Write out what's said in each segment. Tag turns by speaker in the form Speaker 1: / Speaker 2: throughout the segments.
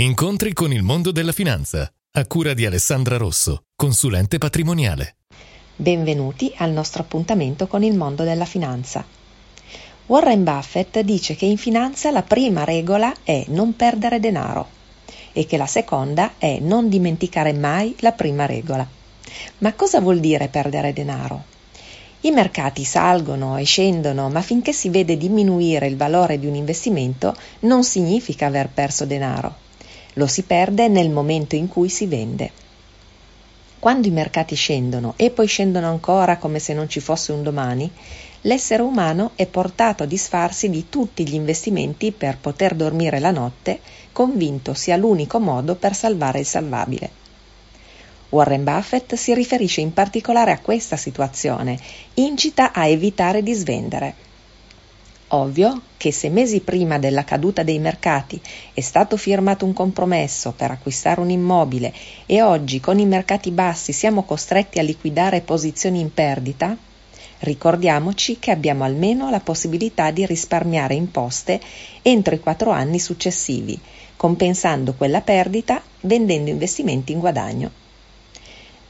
Speaker 1: Incontri con il mondo della finanza, a cura di Alessandra Rosso, consulente patrimoniale.
Speaker 2: Benvenuti al nostro appuntamento con il mondo della finanza. Warren Buffett dice che in finanza la prima regola è non perdere denaro e che la seconda è non dimenticare mai la prima regola. Ma cosa vuol dire perdere denaro? I mercati salgono e scendono, ma finché si vede diminuire il valore di un investimento non significa aver perso denaro lo si perde nel momento in cui si vende. Quando i mercati scendono e poi scendono ancora come se non ci fosse un domani, l'essere umano è portato a disfarsi di tutti gli investimenti per poter dormire la notte, convinto sia l'unico modo per salvare il salvabile. Warren Buffett si riferisce in particolare a questa situazione, incita a evitare di svendere. Ovvio che se mesi prima della caduta dei mercati è stato firmato un compromesso per acquistare un immobile e oggi con i mercati bassi siamo costretti a liquidare posizioni in perdita, ricordiamoci che abbiamo almeno la possibilità di risparmiare imposte entro i quattro anni successivi, compensando quella perdita vendendo investimenti in guadagno.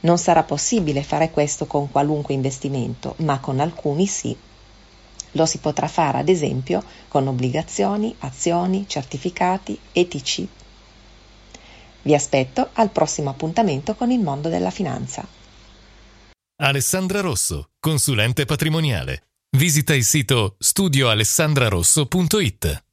Speaker 2: Non sarà possibile fare questo con qualunque investimento, ma con alcuni sì. Lo si potrà fare ad esempio con obbligazioni, azioni, certificati, ETC. Vi aspetto al prossimo appuntamento con il mondo della finanza.
Speaker 1: Alessandra Rosso, consulente patrimoniale. Visita il sito studioalessandrarosso.it.